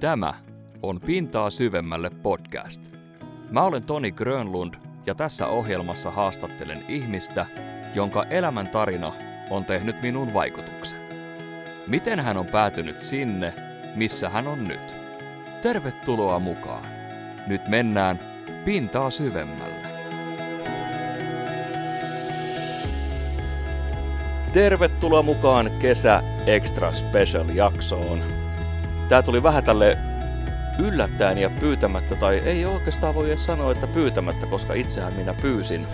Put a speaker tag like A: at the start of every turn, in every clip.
A: Tämä on Pintaa syvemmälle podcast. Mä olen Toni Grönlund ja tässä ohjelmassa haastattelen ihmistä, jonka elämän tarina on tehnyt minun vaikutuksen. Miten hän on päätynyt sinne, missä hän on nyt? Tervetuloa mukaan. Nyt mennään pintaa syvemmälle. Tervetuloa mukaan kesä Extra Special jaksoon. Tää tuli vähän tälle yllättäen ja pyytämättä, tai ei oikeastaan voi edes sanoa, että pyytämättä, koska itsehän minä pyysin.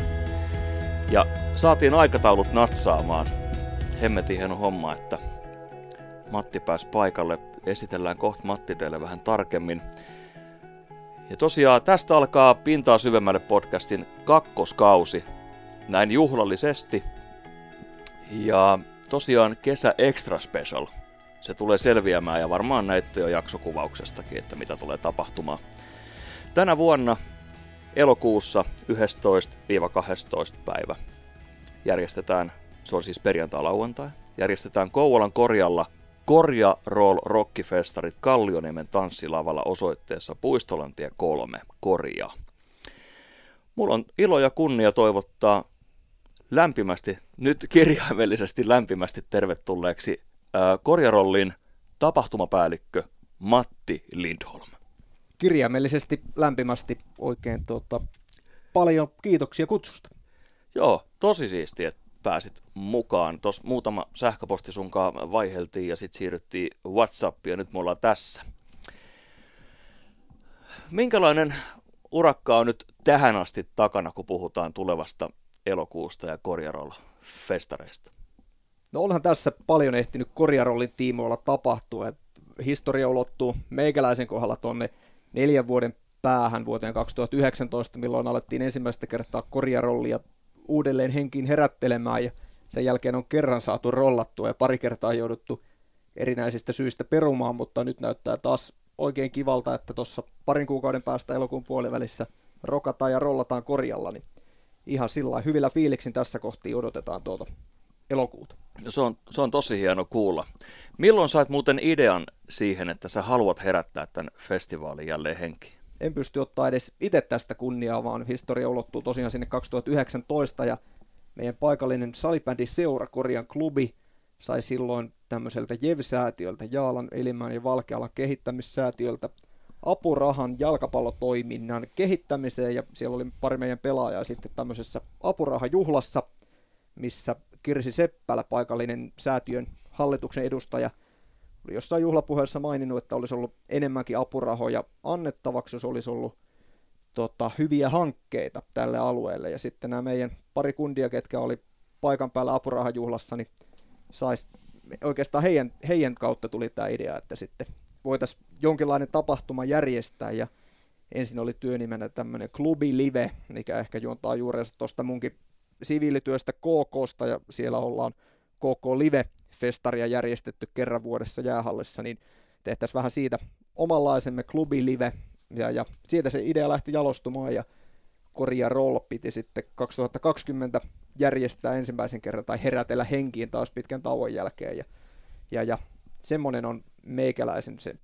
A: Ja saatiin aikataulut natsaamaan. Hemmetin hieno homma, että Matti pääsi paikalle. Esitellään kohta Matti teille vähän tarkemmin. Ja tosiaan tästä alkaa Pintaa syvemmälle podcastin kakkoskausi. Näin juhlallisesti. Ja tosiaan kesä extra special. Se tulee selviämään ja varmaan näette jo jaksokuvauksestakin, että mitä tulee tapahtumaan. Tänä vuonna elokuussa 11-12 päivä järjestetään, se on siis perjantai-lauantai, järjestetään Kouvolan korjalla Korja Roll Rockifestarit Kallioniemen tanssilavalla osoitteessa Puistolantie 3, Korja. Mulla on ilo ja kunnia toivottaa lämpimästi, nyt kirjaimellisesti lämpimästi tervetulleeksi Korjarollin tapahtumapäällikkö Matti Lindholm.
B: Kirjaimellisesti lämpimästi oikein tuota, paljon kiitoksia kutsusta.
A: Joo, tosi siistiä, että pääsit mukaan. Tuossa muutama sähköposti sunkaan vaiheltiin ja sitten siirryttiin WhatsAppiin ja nyt me ollaan tässä. Minkälainen urakka on nyt tähän asti takana, kun puhutaan tulevasta elokuusta ja Korjarolla festareista?
B: No onhan tässä paljon ehtinyt Korjarollin tiimoilla tapahtua. Et historia ulottuu meikäläisen kohdalla tuonne neljän vuoden päähän vuoteen 2019, milloin alettiin ensimmäistä kertaa Korjarollia uudelleen henkiin herättelemään ja sen jälkeen on kerran saatu rollattua ja pari kertaa jouduttu erinäisistä syistä perumaan, mutta nyt näyttää taas oikein kivalta, että tuossa parin kuukauden päästä elokuun puolivälissä rokataan ja rollataan korjalla, niin ihan sillä hyvillä fiiliksin tässä kohti odotetaan tuota elokuuta.
A: Se, on, se on tosi hieno kuulla. Milloin sait muuten idean siihen, että sä haluat herättää tämän festivaalin jälleen henkiin?
B: En pysty ottaa edes itse tästä kunniaa, vaan historia ulottuu tosiaan sinne 2019 ja meidän paikallinen salibändi Seura Korjan klubi sai silloin tämmöiseltä JEV-säätiöltä, Jaalan, Elimään ja Valkealan kehittämissäätiöltä apurahan jalkapallotoiminnan kehittämiseen ja siellä oli pari meidän pelaajaa sitten tämmöisessä apurahajuhlassa, missä Kirsi Seppälä, paikallinen säätiön hallituksen edustaja, oli jossain juhlapuheessa maininnut, että olisi ollut enemmänkin apurahoja annettavaksi, jos olisi ollut tota, hyviä hankkeita tälle alueelle. Ja sitten nämä meidän pari kundia, ketkä oli paikan päällä apurahajuhlassa, niin sais, oikeastaan heidän, heidän kautta tuli tämä idea, että sitten voitaisiin jonkinlainen tapahtuma järjestää ja ensin oli työnimenä tämmöinen klubi live, mikä ehkä juontaa juurensa tuosta munkin siviilityöstä KKsta ja siellä ollaan KK Live-festaria järjestetty kerran vuodessa jäähallissa, niin tehtäisiin vähän siitä omanlaisemme klubi live ja, ja siitä se idea lähti jalostumaan ja Korja Roll piti sitten 2020 järjestää ensimmäisen kerran tai herätellä henkiin taas pitkän tauon jälkeen ja, ja, ja semmoinen on meikäläisen se,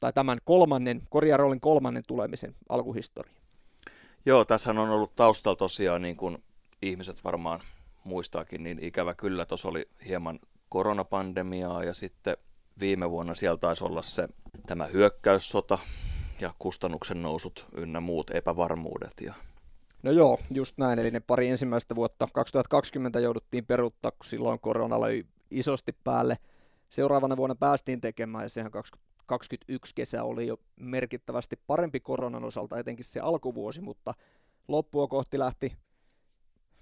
B: tai tämän kolmannen, Korjarollin kolmannen tulemisen alkuhistoria.
A: Joo, tässä on ollut taustalla tosiaan, niin kuin ihmiset varmaan muistaakin, niin ikävä kyllä tuossa oli hieman koronapandemiaa ja sitten viime vuonna siellä taisi olla se tämä hyökkäyssota ja kustannuksen nousut ynnä muut epävarmuudet. Ja...
B: No joo, just näin. Eli ne pari ensimmäistä vuotta 2020 jouduttiin peruuttaa, kun silloin korona oli isosti päälle – seuraavana vuonna päästiin tekemään, ja sehän 2021 kesä oli jo merkittävästi parempi koronan osalta, etenkin se alkuvuosi, mutta loppua kohti lähti,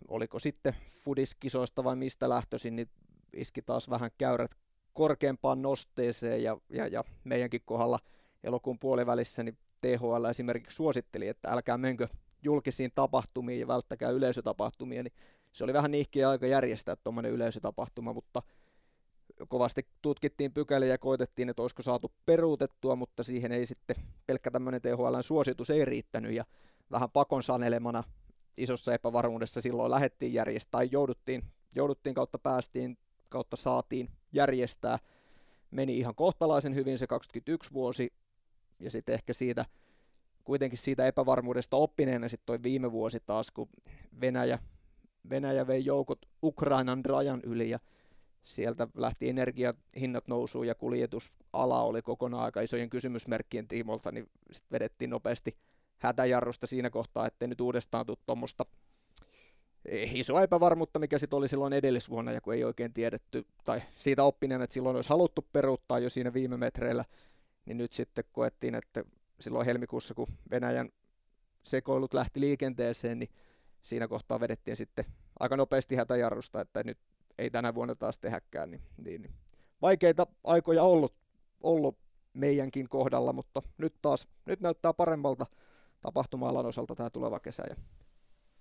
B: oliko sitten fudiskisoista vai mistä lähtöisin, niin iski taas vähän käyrät korkeampaan nosteeseen, ja, ja, ja meidänkin kohdalla elokuun puolivälissä niin THL esimerkiksi suositteli, että älkää menkö julkisiin tapahtumiin ja välttäkää yleisötapahtumia, niin se oli vähän niihkiä aika järjestää tuommoinen yleisötapahtuma, mutta kovasti tutkittiin pykäliä ja koitettiin, että olisiko saatu peruutettua, mutta siihen ei sitten pelkkä tämmöinen THLn suositus ei riittänyt ja vähän pakon sanelemana isossa epävarmuudessa silloin lähettiin järjestää, jouduttiin, jouduttiin kautta päästiin, kautta saatiin järjestää. Meni ihan kohtalaisen hyvin se 21 vuosi, ja sitten ehkä siitä kuitenkin siitä epävarmuudesta oppineena sitten toi viime vuosi taas, kun Venäjä, Venäjä vei joukot Ukrainan rajan yli ja sieltä lähti energiahinnat nousuun ja kuljetusala oli kokonaan aika isojen kysymysmerkkien tiimolta, niin sitten vedettiin nopeasti hätäjarrusta siinä kohtaa, ettei nyt uudestaan tule tuommoista isoa epävarmuutta, mikä sitten oli silloin edellisvuonna ja kun ei oikein tiedetty, tai siitä oppineen, että silloin olisi haluttu peruuttaa jo siinä viime metreillä, niin nyt sitten koettiin, että silloin helmikuussa, kun Venäjän sekoilut lähti liikenteeseen, niin siinä kohtaa vedettiin sitten aika nopeasti hätäjarrusta, että nyt ei tänä vuonna taas tehäkään. Niin, niin, niin. Vaikeita aikoja ollut, ollut meidänkin kohdalla, mutta nyt taas nyt näyttää paremmalta tapahtuma-alan osalta tämä tuleva kesä ja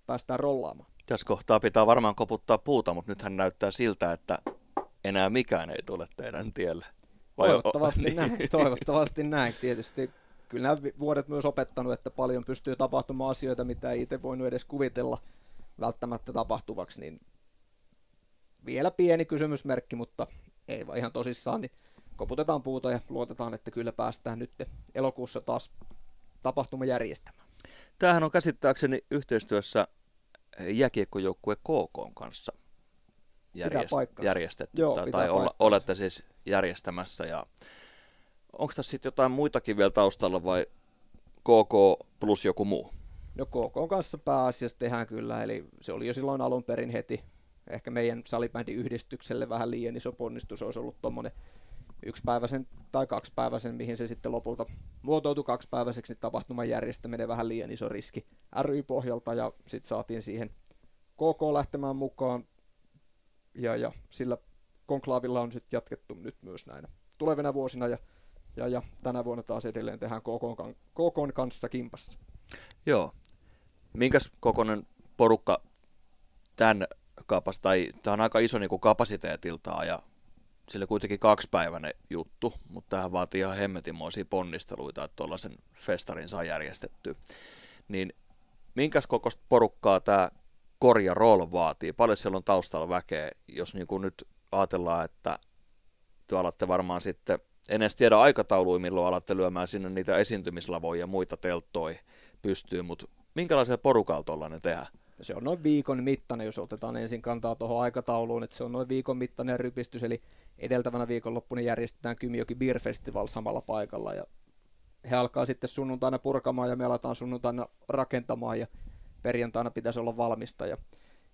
B: päästään rollaamaan.
A: Tässä kohtaa pitää varmaan koputtaa puuta, mutta nythän näyttää siltä, että enää mikään ei tule teidän tielle.
B: Vai toivottavasti o- niin. näin, toivottavasti näin. Tietysti kyllä nämä vuodet myös opettanut, että paljon pystyy tapahtumaan asioita, mitä ei itse voinut edes kuvitella välttämättä tapahtuvaksi, niin vielä pieni kysymysmerkki, mutta ei vaan ihan tosissaan, niin koputetaan puuta ja luotetaan, että kyllä päästään nyt elokuussa taas tapahtuma järjestämään.
A: Tämähän on käsittääkseni yhteistyössä jääkiekkojoukkue KK kanssa järjest, järjestetty, Joo, tai, tai olla, olette siis järjestämässä. Ja onko tässä sitten jotain muitakin vielä taustalla vai KK plus joku muu?
B: No KK kanssa pääasiassa tehdään kyllä, eli se oli jo silloin alun perin heti, ehkä meidän salibändin yhdistykselle vähän liian iso ponnistus olisi ollut tuommoinen yksipäiväisen tai kaksipäiväisen, mihin se sitten lopulta muotoutui kaksipäiväiseksi, niin tapahtuman järjestäminen vähän liian iso riski ry-pohjalta ja sitten saatiin siihen KK lähtemään mukaan ja, ja sillä konklaavilla on sitten jatkettu nyt myös näinä tulevina vuosina ja, ja, ja tänä vuonna taas edelleen tehdään KK, KK kanssa kimpassa.
A: Joo. Minkäs kokoinen porukka tämän kapas, tai tämä on aika iso niin kuin kapasiteetiltaan ja sillä kuitenkin kaksipäiväinen juttu, mutta tähän vaatii ihan hemmetimoisia ponnisteluita, että tuollaisen festarin saa järjestettyä. Niin minkäs kokoista porukkaa tämä korja roll vaatii? Paljon siellä on taustalla väkeä, jos niin kuin nyt ajatellaan, että te alatte varmaan sitten, en edes tiedä aikatauluja, milloin alatte lyömään sinne niitä esiintymislavoja ja muita telttoja pystyy, mutta minkälaisella porukalla tuollainen tehdään?
B: Se on noin viikon mittainen, jos otetaan ensin kantaa tuohon aikatauluun, että se on noin viikon mittainen rypistys, eli edeltävänä viikonloppuna järjestetään Kymijoki Beer Festival samalla paikalla ja he alkaa sitten sunnuntaina purkamaan ja me aletaan sunnuntaina rakentamaan ja perjantaina pitäisi olla valmista ja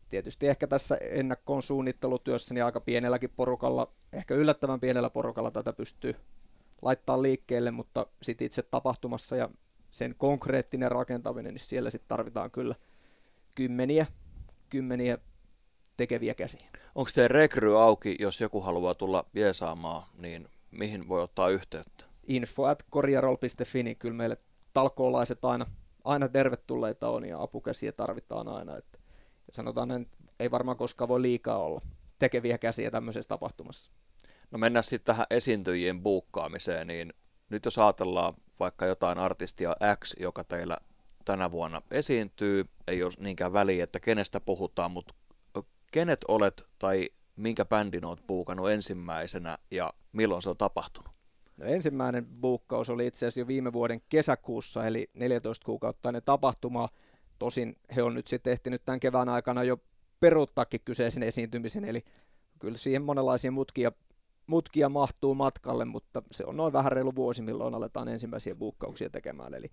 B: tietysti ehkä tässä ennakkoon suunnittelutyössä niin aika pienelläkin porukalla, ehkä yllättävän pienellä porukalla tätä pystyy laittaa liikkeelle, mutta sitten itse tapahtumassa ja sen konkreettinen rakentaminen, niin siellä sitten tarvitaan kyllä kymmeniä, kymmeniä tekeviä käsiä.
A: Onko teidän rekry auki, jos joku haluaa tulla viesaamaan, niin mihin voi ottaa yhteyttä?
B: Info at korjarol.fi, niin kyllä meille talkoolaiset aina, aina tervetulleita on ja apukäsiä tarvitaan aina. Että, sanotaan, että ei varmaan koskaan voi liikaa olla tekeviä käsiä tämmöisessä tapahtumassa.
A: No mennään sitten tähän esiintyjien buukkaamiseen, niin nyt jos ajatellaan vaikka jotain artistia X, joka teillä tänä vuonna esiintyy, ei ole niinkään väliä, että kenestä puhutaan, mutta kenet olet tai minkä bändin olet puukannut ensimmäisenä ja milloin se on tapahtunut?
B: No, ensimmäinen buukkaus oli itse asiassa jo viime vuoden kesäkuussa, eli 14 kuukauttainen tapahtuma. Tosin he on nyt sitten ehtinyt tämän kevään aikana jo peruuttaakin kyseisen esiintymisen, eli kyllä siihen monenlaisia mutkia, mutkia mahtuu matkalle, mutta se on noin vähän reilu vuosi, milloin aletaan ensimmäisiä buukkauksia tekemään, eli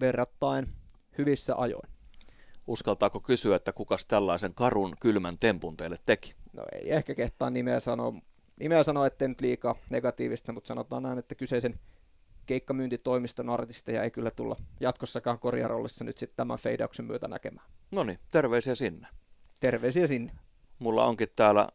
B: verrattain hyvissä ajoin.
A: Uskaltaako kysyä, että kukas tällaisen karun kylmän tempun teille teki?
B: No ei ehkä kehtaa nimeä sanoa, nimeä sanoa ettei nyt liikaa negatiivista, mutta sanotaan näin, että kyseisen keikkamyyntitoimiston artisteja ei kyllä tulla jatkossakaan korjarollissa nyt sitten tämän feidauksen myötä näkemään.
A: No niin, terveisiä sinne.
B: Terveisiä sinne.
A: Mulla onkin täällä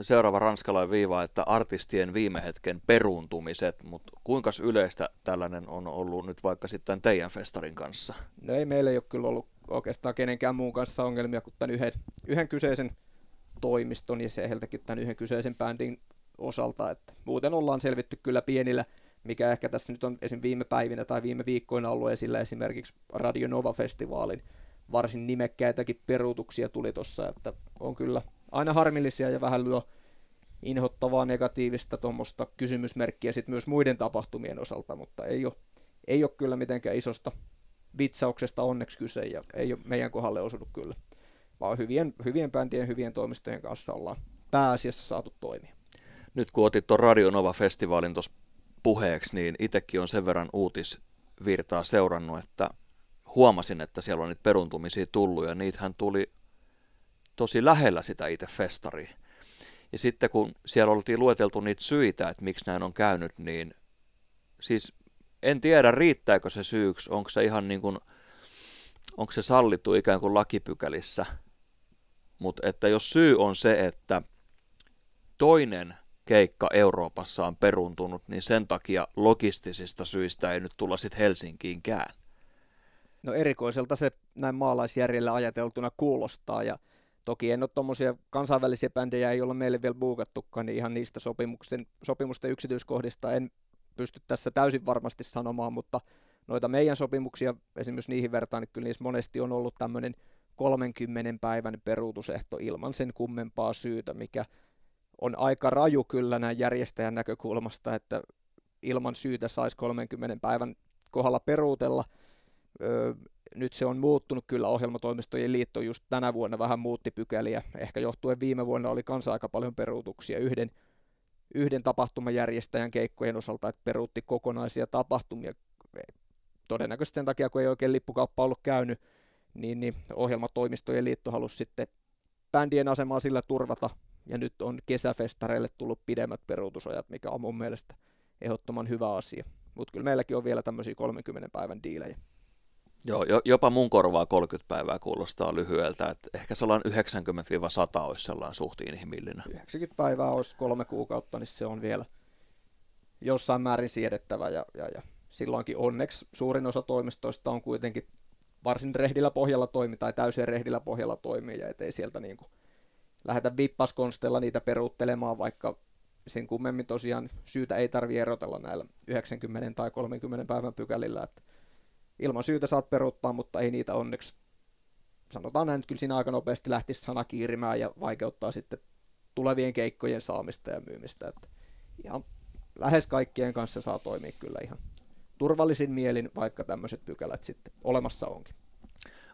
A: seuraava ranskalainen viiva, että artistien viime hetken peruuntumiset, mutta kuinka yleistä tällainen on ollut nyt vaikka sitten teidän festarin kanssa?
B: No ei meillä ei ole kyllä ollut oikeastaan kenenkään muun kanssa ongelmia kuin tämän yhden, yhden kyseisen toimiston ja se heiltäkin tämän yhden kyseisen bändin osalta, että muuten ollaan selvitty kyllä pienillä, mikä ehkä tässä nyt on esim. viime päivinä tai viime viikkoina ollut esillä esimerkiksi Radio Nova-festivaalin varsin nimekkäitäkin peruutuksia tuli tuossa, että on kyllä aina harmillisia ja vähän lyö inhottavaa negatiivista tuommoista kysymysmerkkiä sitten myös muiden tapahtumien osalta, mutta ei ole ei ole kyllä mitenkään isosta vitsauksesta onneksi kyse ja ei ole meidän kohdalle osunut kyllä, vaan hyvien, hyvien bändien, hyvien toimistojen kanssa ollaan pääasiassa saatu toimia.
A: Nyt kun otit tuon Radionova-festivaalin tuossa puheeksi, niin itsekin on sen verran uutisvirtaa seurannut, että huomasin, että siellä on niitä peruntumisia tullut ja niitähän tuli tosi lähellä sitä itse festaria. Ja sitten kun siellä oltiin lueteltu niitä syitä, että miksi näin on käynyt, niin siis en tiedä riittääkö se syyksi, onko se ihan niin kuin, onko se sallittu ikään kuin lakipykälissä. Mutta että jos syy on se, että toinen keikka Euroopassa on peruntunut, niin sen takia logistisista syistä ei nyt tulla sitten Helsinkiinkään.
B: No erikoiselta se näin maalaisjärjellä ajateltuna kuulostaa ja toki en ole tuommoisia kansainvälisiä bändejä, ei olla meille vielä buukattukaan, niin ihan niistä sopimusten, sopimusten yksityiskohdista en pysty tässä täysin varmasti sanomaan, mutta noita meidän sopimuksia, esimerkiksi niihin vertaan, niin kyllä niissä monesti on ollut tämmöinen 30 päivän peruutusehto ilman sen kummempaa syytä, mikä on aika raju kyllä näin järjestäjän näkökulmasta, että ilman syytä saisi 30 päivän kohdalla peruutella. Öö, nyt se on muuttunut kyllä ohjelmatoimistojen liitto just tänä vuonna vähän muutti pykäliä, ehkä johtuen viime vuonna oli kanssa aika paljon peruutuksia yhden, yhden tapahtumajärjestäjän keikkojen osalta, että peruutti kokonaisia tapahtumia. Todennäköisesti sen takia, kun ei oikein lippukauppa ollut käynyt, niin, niin ohjelmatoimistojen liitto halusi sitten bändien asemaa sillä turvata, ja nyt on kesäfestareille tullut pidemmät peruutusajat, mikä on mun mielestä ehdottoman hyvä asia. Mutta kyllä meilläkin on vielä tämmöisiä 30 päivän diilejä.
A: Joo, jopa mun korvaa 30 päivää kuulostaa lyhyeltä, että ehkä sellainen 90-100 olisi sellainen suht inhimillinen.
B: 90 päivää olisi kolme kuukautta, niin se on vielä jossain määrin siedettävä ja, ja, ja silloinkin onneksi suurin osa toimistoista on kuitenkin varsin rehdillä pohjalla toimi tai täysin rehdillä pohjalla toimii ja ettei sieltä niin kuin lähdetä vippaskonsteilla niitä peruuttelemaan, vaikka sen kummemmin tosiaan syytä ei tarvitse erotella näillä 90 tai 30 päivän pykälillä, että ilman syytä saat peruuttaa, mutta ei niitä onneksi. Sanotaan näin, että kyllä siinä aika nopeasti lähtisi sana kiirimään ja vaikeuttaa sitten tulevien keikkojen saamista ja myymistä. Että ihan lähes kaikkien kanssa saa toimia kyllä ihan turvallisin mielin, vaikka tämmöiset pykälät sitten olemassa onkin.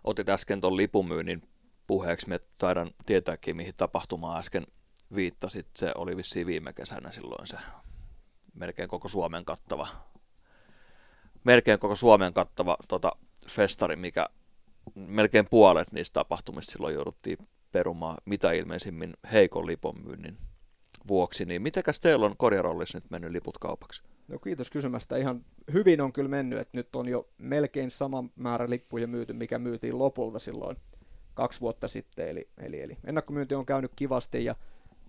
A: Otit äsken tuon lipumyynnin puheeksi, me taidan tietääkin, mihin tapahtumaan äsken viittasit. Se oli vissiin viime kesänä silloin se melkein koko Suomen kattava melkein koko Suomen kattava tota, festari, mikä melkein puolet niistä tapahtumista silloin jouduttiin perumaan mitä ilmeisimmin heikon liponmyynnin vuoksi. Niin mitenkäs teillä on korjarollissa nyt mennyt liput kaupaksi?
B: No kiitos kysymästä. Ihan hyvin on kyllä mennyt, että nyt on jo melkein sama määrä lippuja myyty, mikä myytiin lopulta silloin kaksi vuotta sitten. Eli, eli, eli ennakkomyynti on käynyt kivasti ja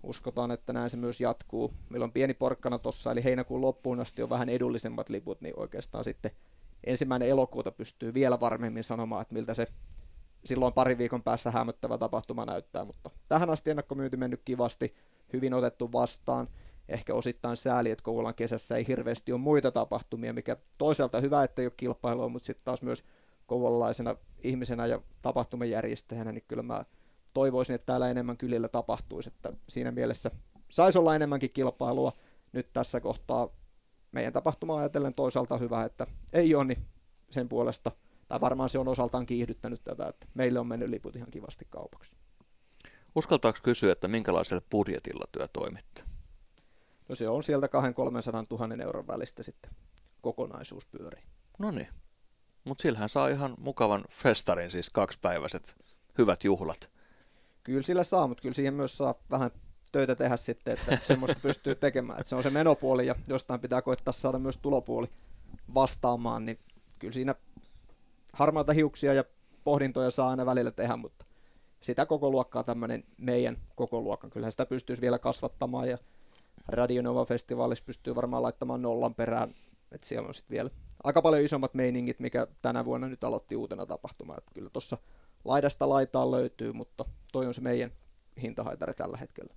B: uskotaan, että näin se myös jatkuu. Meillä on pieni porkkana tuossa, eli heinäkuun loppuun asti on vähän edullisemmat liput, niin oikeastaan sitten ensimmäinen elokuuta pystyy vielä varmemmin sanomaan, että miltä se silloin pari viikon päässä hämöttävä tapahtuma näyttää, mutta tähän asti ennakkomyynti mennyt kivasti, hyvin otettu vastaan, ehkä osittain sääli, että Kouvolan kesässä ei hirveästi ole muita tapahtumia, mikä toisaalta hyvä, että ei ole kilpailua, mutta sitten taas myös kouvolalaisena ihmisenä ja tapahtumajärjestäjänä, niin kyllä mä toivoisin, että täällä enemmän kylillä tapahtuisi, että siinä mielessä saisi olla enemmänkin kilpailua nyt tässä kohtaa meidän tapahtuma ajatellen toisaalta hyvä, että ei ole, niin sen puolesta, tai varmaan se on osaltaan kiihdyttänyt tätä, että meille on mennyt liput ihan kivasti kaupaksi.
A: Uskaltaako kysyä, että minkälaisella budjetilla työ toimitte?
B: No se on sieltä 200 000 euron välistä sitten kokonaisuus pyörii.
A: No niin, mutta sillähän saa ihan mukavan festarin, siis kaksipäiväiset hyvät juhlat
B: kyllä sillä saa, mutta kyllä siihen myös saa vähän töitä tehdä sitten, että semmoista pystyy tekemään. Että se on se menopuoli ja jostain pitää koittaa saada myös tulopuoli vastaamaan, niin kyllä siinä harmaita hiuksia ja pohdintoja saa aina välillä tehdä, mutta sitä koko luokkaa tämmöinen meidän koko luokka, kyllähän sitä pystyisi vielä kasvattamaan ja Radionova Festivaalissa pystyy varmaan laittamaan nollan perään, että siellä on sitten vielä aika paljon isommat meiningit, mikä tänä vuonna nyt aloitti uutena tapahtumaan, että kyllä tuossa laidasta laitaan löytyy, mutta toi on se meidän hintahaitari tällä hetkellä.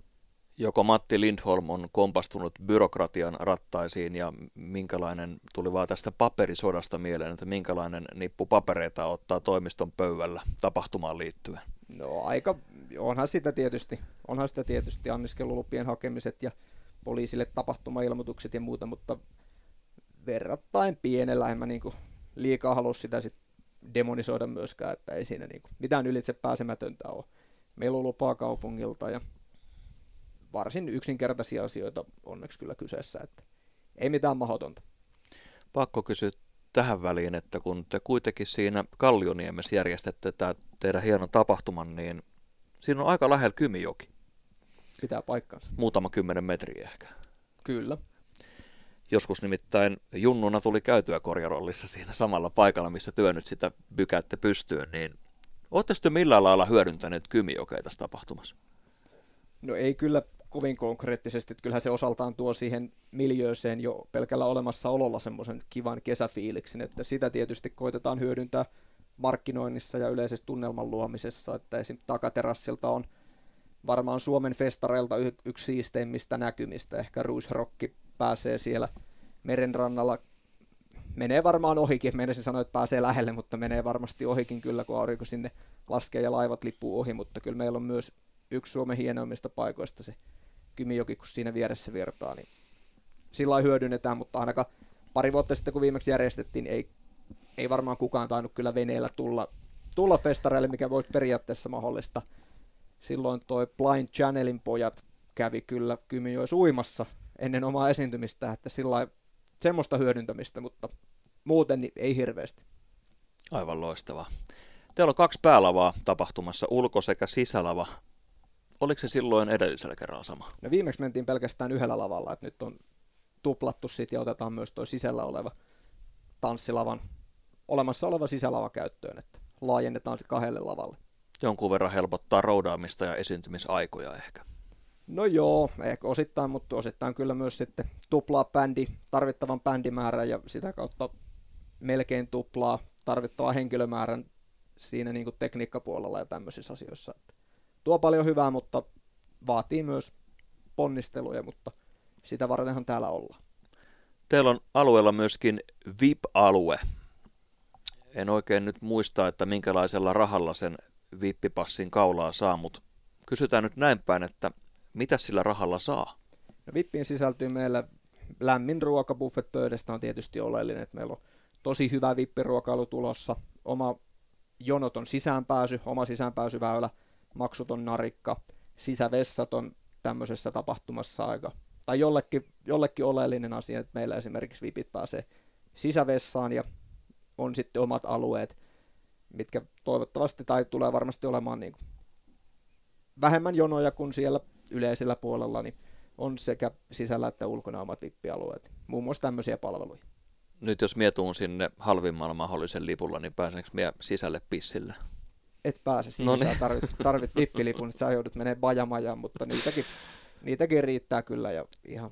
A: Joko Matti Lindholm on kompastunut byrokratian rattaisiin ja minkälainen, tuli vaan tästä paperisodasta mieleen, että minkälainen nippu papereita ottaa toimiston pöydällä tapahtumaan liittyen?
B: No aika, onhan sitä tietysti, onhan sitä tietysti anniskelulupien hakemiset ja poliisille tapahtumailmoitukset ja muuta, mutta verrattain pienellä, en mä niinku liikaa halua sitä sit demonisoida myöskään, että ei siinä niinku mitään ylitse pääsemätöntä ole. Meillä on lupaa kaupungilta ja varsin yksinkertaisia asioita onneksi kyllä kyseessä, että ei mitään mahdotonta.
A: Pakko kysyä tähän väliin, että kun te kuitenkin siinä Kallioniemessä järjestätte tämä teidän hienon tapahtuman, niin siinä on aika lähellä Kymijoki.
B: Pitää paikkansa.
A: Muutama kymmenen metriä ehkä.
B: Kyllä.
A: Joskus nimittäin junnuna tuli käytyä korjarollissa siinä samalla paikalla, missä työ nyt sitä bykäytte pystyyn, niin Oletteko te millään lailla hyödyntäneet Kymijokea tässä tapahtumassa?
B: No ei kyllä kovin konkreettisesti, että kyllähän se osaltaan tuo siihen miljööseen jo pelkällä olemassaololla semmoisen kivan kesäfiiliksin, että sitä tietysti koitetaan hyödyntää markkinoinnissa ja yleisessä tunnelman luomisessa, että esim. takaterassilta on varmaan Suomen festareilta yksi siisteimmistä näkymistä, ehkä Rock pääsee siellä merenrannalla menee varmaan ohikin, menisin sanoa, että pääsee lähelle, mutta menee varmasti ohikin kyllä, kun aurinko sinne laskee ja laivat lippuu ohi, mutta kyllä meillä on myös yksi Suomen hienoimmista paikoista se Kymijoki, kun siinä vieressä virtaa, niin sillä hyödynnetään, mutta ainakaan pari vuotta sitten, kun viimeksi järjestettiin, ei, ei varmaan kukaan tainnut kyllä veneellä tulla, tulla festareille, mikä voisi periaatteessa mahdollista. Silloin toi Blind Channelin pojat kävi kyllä Kymijoessa uimassa ennen omaa esiintymistä, että sillä semmoista hyödyntämistä, mutta muuten niin ei hirveästi.
A: Aivan loistavaa. Teillä on kaksi päälavaa tapahtumassa, ulko- sekä sisälava. Oliko se silloin edellisellä kerralla sama?
B: No viimeksi mentiin pelkästään yhdellä lavalla, että nyt on tuplattu sit ja otetaan myös tuo sisällä oleva tanssilavan, olemassa oleva sisälava käyttöön, että laajennetaan se kahdelle lavalle.
A: Jonkun verran helpottaa roudaamista ja esiintymisaikoja ehkä.
B: No joo, ehkä osittain, mutta osittain kyllä myös sitten tuplaa bändi, tarvittavan bändimäärän ja sitä kautta melkein tuplaa tarvittavaa henkilömäärän siinä niin kuin tekniikkapuolella ja tämmöisissä asioissa. Että tuo paljon hyvää, mutta vaatii myös ponnisteluja, mutta sitä vartenhan täällä ollaan.
A: Teillä on alueella myöskin VIP-alue. En oikein nyt muista, että minkälaisella rahalla sen VIP-passin kaulaa saa, mutta kysytään nyt näin päin, että mitä sillä rahalla saa?
B: No Vippiin sisältyy meillä lämmin ruoka buffet-pöydästä on tietysti oleellinen, että meillä on tosi hyvä vippiruokailu tulossa, oma jonoton sisäänpääsy, oma sisäänpääsyväylä, maksuton narikka, sisävessat on tämmöisessä tapahtumassa aika, tai jollekin, jollekin oleellinen asia, että meillä esimerkiksi vipit pääsee sisävessaan ja on sitten omat alueet, mitkä toivottavasti tai tulee varmasti olemaan niin kuin vähemmän jonoja kuin siellä yleisellä puolella, niin on sekä sisällä että ulkona omat vippialueet. Muun muassa tämmöisiä palveluja.
A: Nyt jos mietuun sinne halvimmalla mahdollisen lipulla, niin pääsenkö minä sisälle pissille?
B: Et pääse sinne, no niin. tarvit, tarvit vippilipun, että sä joudut menee bajamajaan, mutta niitäkin, niitäkin riittää kyllä ja ihan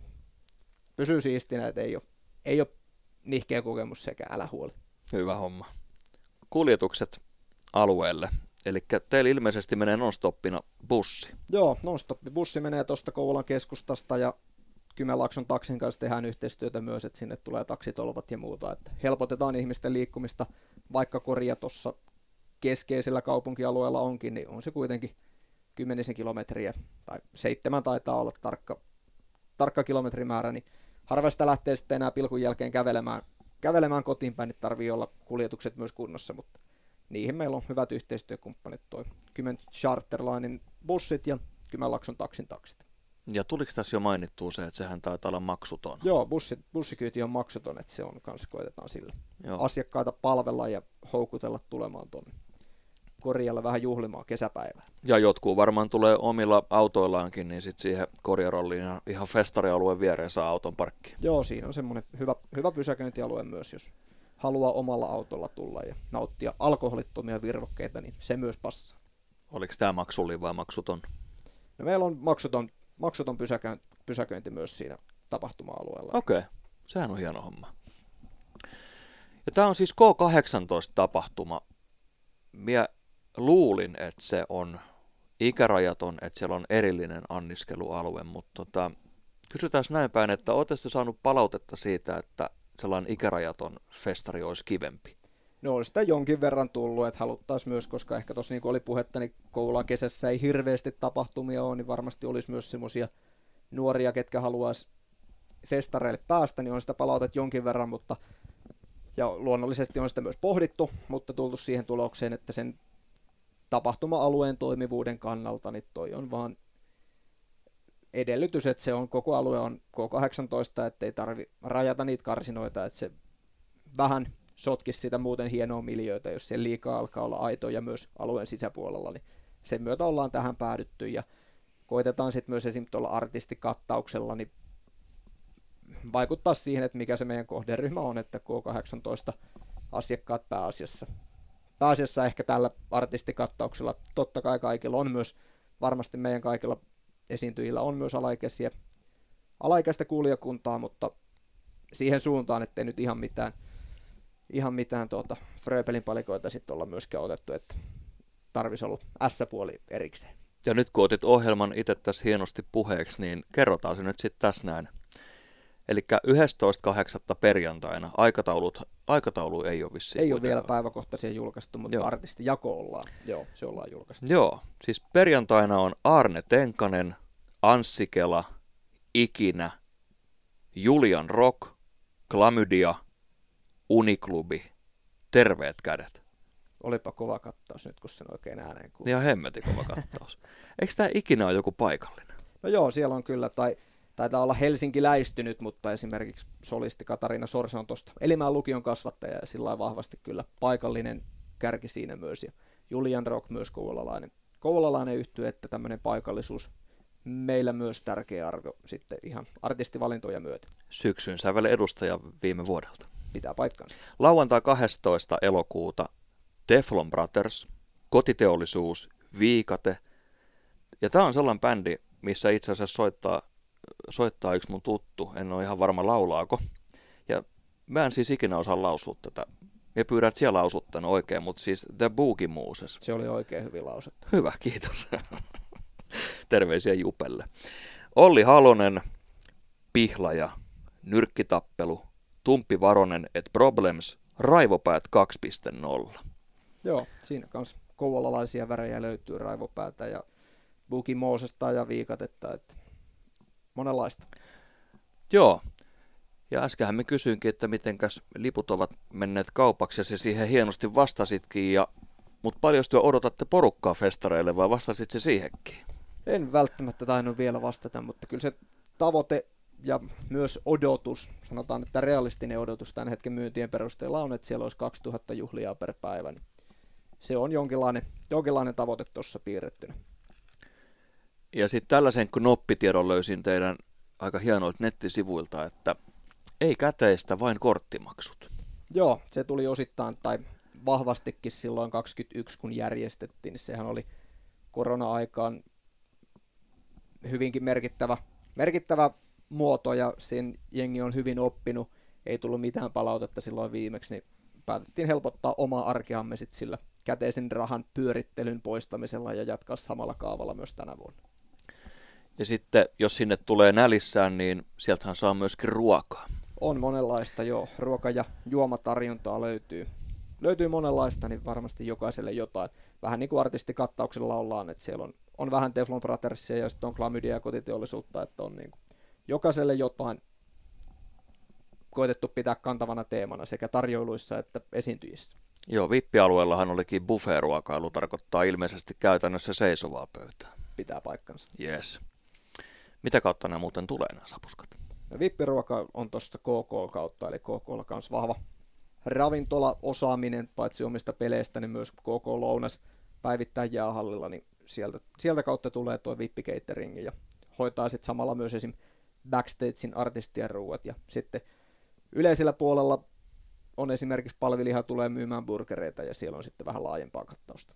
B: pysyy siistinä, että ei ole, ei ole nihkeä kokemus sekä älä huoli.
A: Hyvä homma. Kuljetukset alueelle. Eli teillä ilmeisesti menee nonstoppina bussi.
B: Joo, nonstoppi bussi menee tuosta Kouvolan keskustasta ja Kymenlaakson taksin kanssa tehdään yhteistyötä myös, että sinne tulee taksitolvat ja muuta. Että helpotetaan ihmisten liikkumista, vaikka korja tuossa keskeisellä kaupunkialueella onkin, niin on se kuitenkin kymmenisen kilometriä, tai seitsemän taitaa olla tarkka, tarkka kilometrimäärä, niin harva sitä lähtee sitten enää pilkun jälkeen kävelemään, kävelemään kotiin päin, niin tarvii olla kuljetukset myös kunnossa, mutta niihin meillä on hyvät yhteistyökumppanit, toi Kymen Charterlinin bussit ja Kymenlakson taksin taksit.
A: Ja tuliko tässä jo mainittua se, että sehän taitaa olla maksuton?
B: Joo, bussi, bussikyyti on maksuton, että se on kanssa koetetaan sillä. Joo. Asiakkaita palvella ja houkutella tulemaan tuonne korjalle vähän juhlimaan kesäpäivää.
A: Ja jotkut varmaan tulee omilla autoillaankin, niin sitten siihen korjarolliin ihan festarialueen viereen saa auton parkki.
B: Joo, siinä on semmoinen hyvä, hyvä pysäköintialue myös, jos haluaa omalla autolla tulla ja nauttia alkoholittomia virvokkeita, niin se myös passaa.
A: Oliko tämä maksullinen vai maksuton?
B: No meillä on maksuton, maksuton pysäköinti, pysäköinti myös siinä tapahtuma-alueella.
A: Okei, okay. sehän on hieno homma. Ja tämä on siis K18-tapahtuma. Minä luulin, että se on ikärajaton, että siellä on erillinen anniskelualue, mutta tota, kysytään näin päin, että oletteko saanut palautetta siitä, että sellainen ikärajaton festari olisi kivempi?
B: No olisi sitä jonkin verran tullut, että haluttaisiin myös, koska ehkä tuossa niin oli puhetta, niin koulun kesässä ei hirveästi tapahtumia ole, niin varmasti olisi myös semmoisia nuoria, ketkä haluaisi festareille päästä, niin on sitä palautet jonkin verran, mutta ja luonnollisesti on sitä myös pohdittu, mutta tultu siihen tulokseen, että sen tapahtuma-alueen toimivuuden kannalta, niin toi on vaan edellytys, että se on koko alue on K18, ettei tarvi rajata niitä karsinoita, että se vähän sotkisi sitä muuten hienoa miljöitä, jos se liikaa alkaa olla aitoja myös alueen sisäpuolella, niin sen myötä ollaan tähän päädytty ja koitetaan sitten myös esim. tuolla artistikattauksella niin vaikuttaa siihen, että mikä se meidän kohderyhmä on, että K18 asiakkaat pääasiassa. Pääasiassa ehkä tällä artistikattauksella totta kai kaikilla on myös, varmasti meidän kaikilla esiintyjillä on myös alaikäisiä, alaikäistä kuulijakuntaa, mutta siihen suuntaan, ettei nyt ihan mitään, ihan mitään tuota Fröbelin palikoita sitten olla myöskään otettu, että tarvisi olla S-puoli erikseen.
A: Ja nyt kun otit ohjelman itse tässä hienosti puheeksi, niin kerrotaan se nyt sitten tässä näin. Eli 11.8. perjantaina aikataulut, aikataulu ei ole vissiin.
B: Ei ole vielä päiväkohtaisia julkaistu, mutta Joo. jako ollaan. Joo, se ollaan julkaistu.
A: Joo, siis perjantaina on Arne Tenkanen, Anssikela, Ikinä, Julian Rock, Klamydia, Uniklubi, Terveet kädet.
B: Olipa kova kattaus nyt, kun sen oikein ääneen kuuluu.
A: Ja hemmeti kova kattaus. Eikö tämä ikinä ole joku paikallinen?
B: No joo, siellä on kyllä, tai taitaa olla Helsinki läistynyt, mutta esimerkiksi solisti Katariina Sorsa on tuosta Elimään lukion kasvattaja ja sillä vahvasti kyllä paikallinen kärki siinä myös. Ja Julian Rock myös kouvolalainen, kouvolalainen yhtyy, että tämmöinen paikallisuus meillä myös tärkeä arvo sitten ihan artistivalintoja myötä.
A: Syksyn sävel edustaja viime vuodelta.
B: Pitää paikkansa.
A: Lauantai 12. elokuuta Teflon Brothers, kotiteollisuus, viikate. Ja tämä on sellainen bändi, missä itse asiassa soittaa soittaa yksi mun tuttu, en ole ihan varma laulaako. Ja mä en siis ikinä osaa lausua tätä. Ja pyydän, että siellä lausut tämän oikein, mutta siis The Boogie Moses.
B: Se oli oikein hyvin lausuttu.
A: Hyvä, kiitos. Terveisiä Jupelle. Olli Halonen, Pihlaja, Nyrkkitappelu, Tumppi Varonen, et Problems, Raivopäät 2.0.
B: Joo, siinä kanssa kouvolalaisia värejä löytyy Raivopäätä ja Boogie Mosesta ja Viikatetta, että monenlaista.
A: Joo. Ja äskenhän me kysyinkin, että mitenkäs liput ovat menneet kaupaksi ja se siihen hienosti vastasitkin. Ja, mutta paljon työ odotatte porukkaa festareille vai vastasit se siihenkin?
B: En välttämättä tainnut vielä vastata, mutta kyllä se tavoite ja myös odotus, sanotaan, että realistinen odotus tämän hetken myyntien perusteella on, että siellä olisi 2000 juhlia per päivä. Niin se on jonkinlainen, jonkinlainen tavoite tuossa piirrettynä.
A: Ja sitten tällaisen knoppitiedon löysin teidän aika hienoilta nettisivuilta, että ei käteistä, vain korttimaksut.
B: Joo, se tuli osittain tai vahvastikin silloin 21, kun järjestettiin. Sehän oli korona-aikaan hyvinkin merkittävä, merkittävä muoto ja sen jengi on hyvin oppinut. Ei tullut mitään palautetta silloin viimeksi, niin päätettiin helpottaa omaa arkeamme sit sillä käteisen rahan pyörittelyn poistamisella ja jatkaa samalla kaavalla myös tänä vuonna.
A: Ja sitten, jos sinne tulee nälissään, niin sieltähän saa myöskin ruokaa.
B: On monenlaista, joo. Ruoka- ja juomatarjontaa löytyy. Löytyy monenlaista, niin varmasti jokaiselle jotain. Vähän niin kuin artistikattauksella ollaan, että siellä on, on vähän Teflon Brothersia ja sitten on klamydia ja kotiteollisuutta, että on niin kuin jokaiselle jotain koitettu pitää kantavana teemana sekä tarjoiluissa että esiintyjissä.
A: Joo, vippialueellahan olikin buffet-ruokailu, tarkoittaa ilmeisesti käytännössä seisovaa pöytää.
B: Pitää paikkansa.
A: Yes. Mitä kautta nämä muuten tulee nämä sapuskat?
B: No, vippiruoka on tuosta KK kautta, eli KK on myös vahva ravintola-osaaminen, paitsi omista peleistä, niin myös KK Lounas päivittäin jäähallilla, niin sieltä, sieltä kautta tulee tuo vippikeitering ja hoitaa sitten samalla myös esim. backstagein artistien ruuat ja sitten yleisellä puolella on esimerkiksi palviliha tulee myymään burgereita ja siellä on sitten vähän laajempaa kattausta.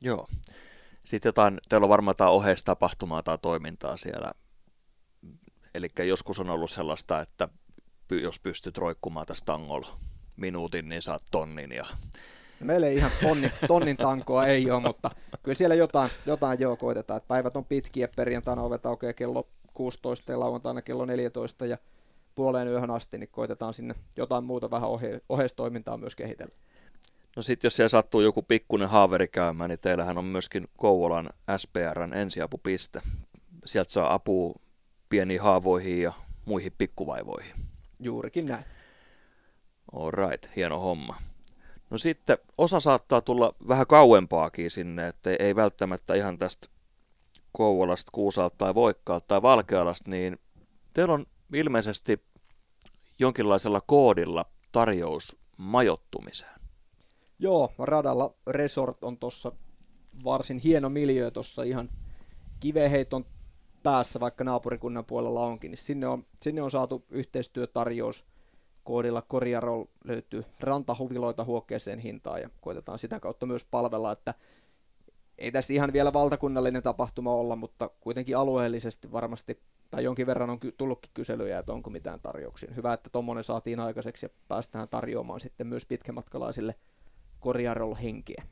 A: Joo. Sitten jotain, teillä on varmaan jotain oheistapahtumaa tai toimintaa siellä Eli joskus on ollut sellaista, että jos pystyt roikkumaan tästä tangolla minuutin, niin saat tonnin. Ja...
B: Meillä ei ihan tonnin, tonnin tankoa ei ole, mutta kyllä siellä jotain, jotain joo koitetaan. Että päivät on pitkiä, perjantaina ovet aukeaa kello 16 ja lauantaina kello 14 ja puoleen yöhön asti, niin koitetaan sinne jotain muuta vähän ohe, oheistoimintaa myös kehitellä.
A: No sitten jos siellä sattuu joku pikkuinen haaveri käymään, niin teillähän on myöskin Kouvolan SPRn ensiapupiste. Sieltä saa apua pieniin haavoihin ja muihin pikkuvaivoihin.
B: Juurikin näin.
A: Alright, hieno homma. No sitten osa saattaa tulla vähän kauempaakin sinne, että ei välttämättä ihan tästä Kouvolasta, Kuusalta tai Voikkaalta tai Valkealasta, niin teillä on ilmeisesti jonkinlaisella koodilla tarjous majottumiseen.
B: Joo, radalla Resort on tuossa varsin hieno miljö tuossa ihan kiveheiton päässä, vaikka naapurikunnan puolella onkin, niin sinne on, sinne on saatu yhteistyötarjous koodilla Koriarol löytyy rantahuviloita huokkeeseen hintaan ja koitetaan sitä kautta myös palvella, että ei tässä ihan vielä valtakunnallinen tapahtuma olla, mutta kuitenkin alueellisesti varmasti, tai jonkin verran on tullutkin kyselyjä, että onko mitään tarjouksia. Hyvä, että tuommoinen saatiin aikaiseksi ja päästään tarjoamaan sitten myös pitkämatkalaisille Koriarol henkiä.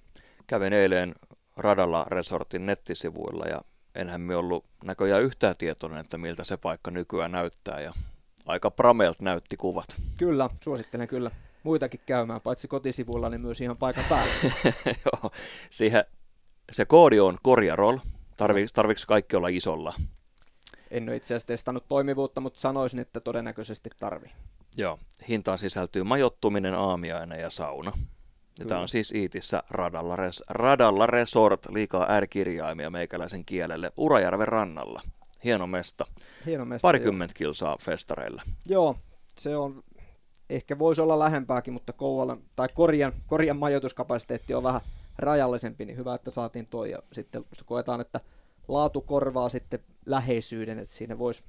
A: Kävin eilen Radalla Resortin nettisivuilla ja enhän me ollut näköjään yhtään tietoinen, että miltä se paikka nykyään näyttää ja aika pramelt näytti kuvat.
B: Kyllä, suosittelen kyllä muitakin käymään, paitsi kotisivuilla, niin myös ihan paikan päällä.
A: Joo, siihen, se koodi on Korjarol. Tarvi, tarviiko kaikki olla isolla?
B: En ole itse asiassa testannut toimivuutta, mutta sanoisin, että todennäköisesti tarvii.
A: Joo, hintaan sisältyy majottuminen, aamiainen ja sauna. Ja tämä on siis Iitissä Radalla, res, Radalla Resort, liikaa äärikirjaimia meikäläisen kielelle, Urajärven rannalla. Hieno mesta.
B: Hieno mesta.
A: Parikymmentä kilsaa festareilla.
B: Joo, se on, ehkä voisi olla lähempääkin, mutta Kouvolan, tai Korjan, Korjan majoituskapasiteetti on vähän rajallisempi, niin hyvä, että saatiin toi. Ja sitten koetaan, että laatu korvaa sitten läheisyyden, että siinä voisi,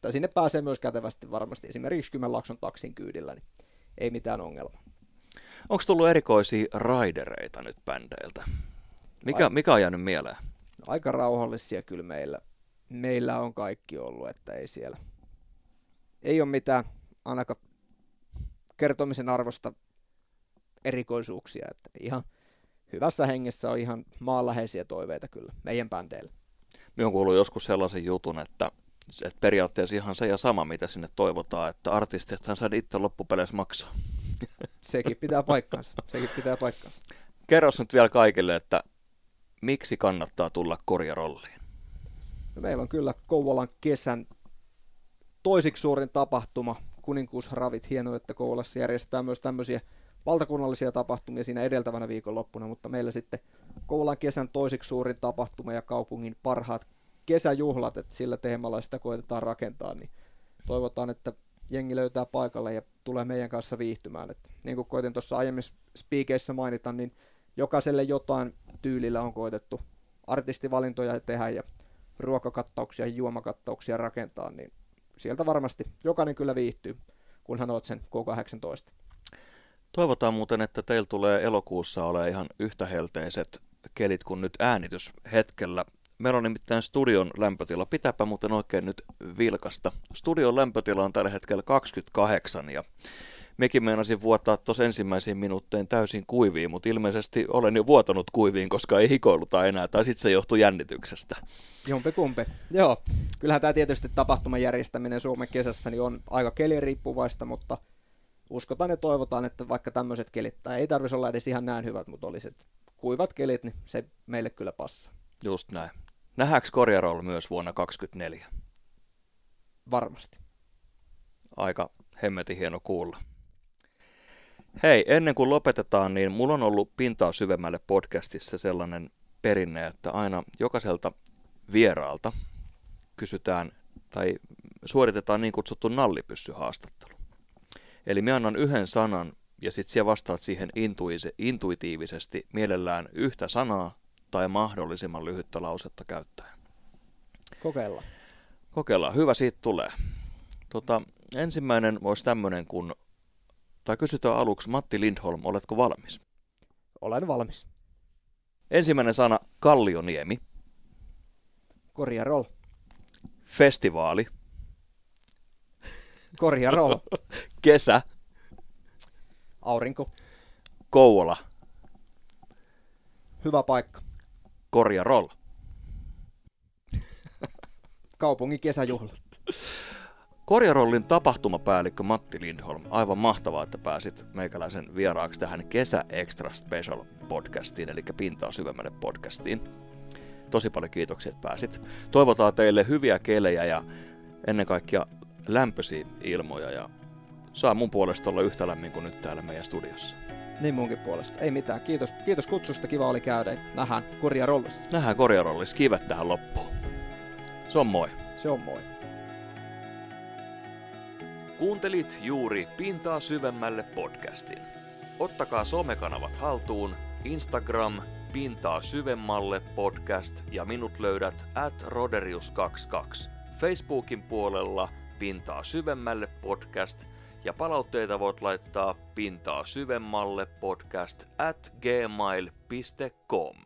B: tai sinne pääsee myös kätevästi varmasti, esimerkiksi Kymenlaakson taksin kyydillä, niin ei mitään ongelmaa.
A: Onko tullut erikoisia raidereita nyt bändeiltä? Mikä, mikä on jäänyt mieleen?
B: Aika rauhallisia kyllä meillä, meillä on kaikki ollut, että ei siellä. Ei ole mitään ainakaan kertomisen arvosta erikoisuuksia, että ihan hyvässä hengessä on ihan maanläheisiä toiveita kyllä meidän bändeillä.
A: Minä olen kuullut joskus sellaisen jutun, että, että periaatteessa ihan se ja sama, mitä sinne toivotaan, että artistithan saa itse loppupeleissä maksaa.
B: Sekin pitää paikkaansa. Sekin pitää paikkaansa.
A: Kerros nyt vielä kaikille, että miksi kannattaa tulla korjarolliin?
B: Meillä on kyllä Kouvolan kesän toisiksi suurin tapahtuma, kuninkuusravit. Hienoa, että Kouvolassa järjestetään myös tämmöisiä valtakunnallisia tapahtumia siinä edeltävänä viikonloppuna, mutta meillä sitten Kouvolan kesän toisiksi suurin tapahtuma ja kaupungin parhaat kesäjuhlat, että sillä teemalla sitä koitetaan rakentaa, niin toivotaan, että jengi löytää paikalle ja tulee meidän kanssa viihtymään. Et niin kuin koitin tuossa aiemmin speakeissä mainita, niin jokaiselle jotain tyylillä on koitettu artistivalintoja tehdä ja ruokakattauksia ja juomakattauksia rakentaa, niin sieltä varmasti jokainen kyllä viihtyy, kunhan oot sen K18.
A: Toivotaan muuten, että teillä tulee elokuussa ole ihan yhtä helteiset kelit kuin nyt äänityshetkellä. Meillä on nimittäin studion lämpötila. Pitääpä muuten oikein nyt vilkasta. Studion lämpötila on tällä hetkellä 28 ja mekin meinasin vuotaa tuossa ensimmäisiin minuutteen täysin kuiviin, mutta ilmeisesti olen jo vuotanut kuiviin, koska ei hikoiluta enää, tai sitten se johtuu jännityksestä.
B: Jompi kumpi. Joo, kyllähän tämä tietysti tapahtuman järjestäminen Suomen kesässä niin on aika keliriippuvaista, mutta uskotaan ja toivotaan, että vaikka tämmöiset kelit, tai ei tarvitsisi olla edes ihan näin hyvät, mutta olisit kuivat kelit, niin se meille kyllä passaa.
A: Just näin. Nähdäänkö Korjaroll myös vuonna 2024?
B: Varmasti.
A: Aika hemmetin hieno kuulla. Hei, ennen kuin lopetetaan, niin mulla on ollut pintaa syvemmälle podcastissa sellainen perinne, että aina jokaiselta vieraalta kysytään tai suoritetaan niin kutsuttu nallipyssyhaastattelu. Eli minä annan yhden sanan ja sitten siellä vastaat siihen intuitiivisesti mielellään yhtä sanaa tai mahdollisimman lyhyttä lausetta käyttää.
B: Kokeillaan.
A: Kokeillaan. Hyvä, siitä tulee. Tota, ensimmäinen olisi tämmöinen, kun, tai kysytään aluksi, Matti Lindholm, oletko valmis?
B: Olen valmis.
A: Ensimmäinen sana, Kallioniemi.
B: Korjarol.
A: Festivaali.
B: Korjarol.
A: Kesä.
B: Aurinko.
A: Kouvola.
B: Hyvä paikka.
A: Korjarol.
B: Kaupungin kesäjuhla.
A: Korjarollin tapahtumapäällikkö Matti Lindholm, aivan mahtavaa, että pääsit meikäläisen vieraaksi tähän Kesä Extra Special podcastiin, eli Pintaa syvemmälle podcastiin. Tosi paljon kiitoksia, että pääsit. Toivotaan teille hyviä kelejä ja ennen kaikkea lämpöisiä ilmoja ja saa mun puolesta olla yhtä lämmin kuin nyt täällä meidän studiossa.
B: Niin munkin puolesta. Ei mitään. Kiitos, kiitos kutsusta. Kiva oli käydä. Nähdään Korja Rollissa.
A: Nähdään korjarollis. Kivet tähän loppuun. Se on moi.
B: Se on moi.
A: Kuuntelit juuri Pintaa syvemmälle podcastin. Ottakaa somekanavat haltuun, Instagram, Pintaa syvemmälle podcast ja minut löydät at Roderius22. Facebookin puolella Pintaa syvemmälle podcast ja palautteita voit laittaa pintaa syvemmälle podcast at gmail.com.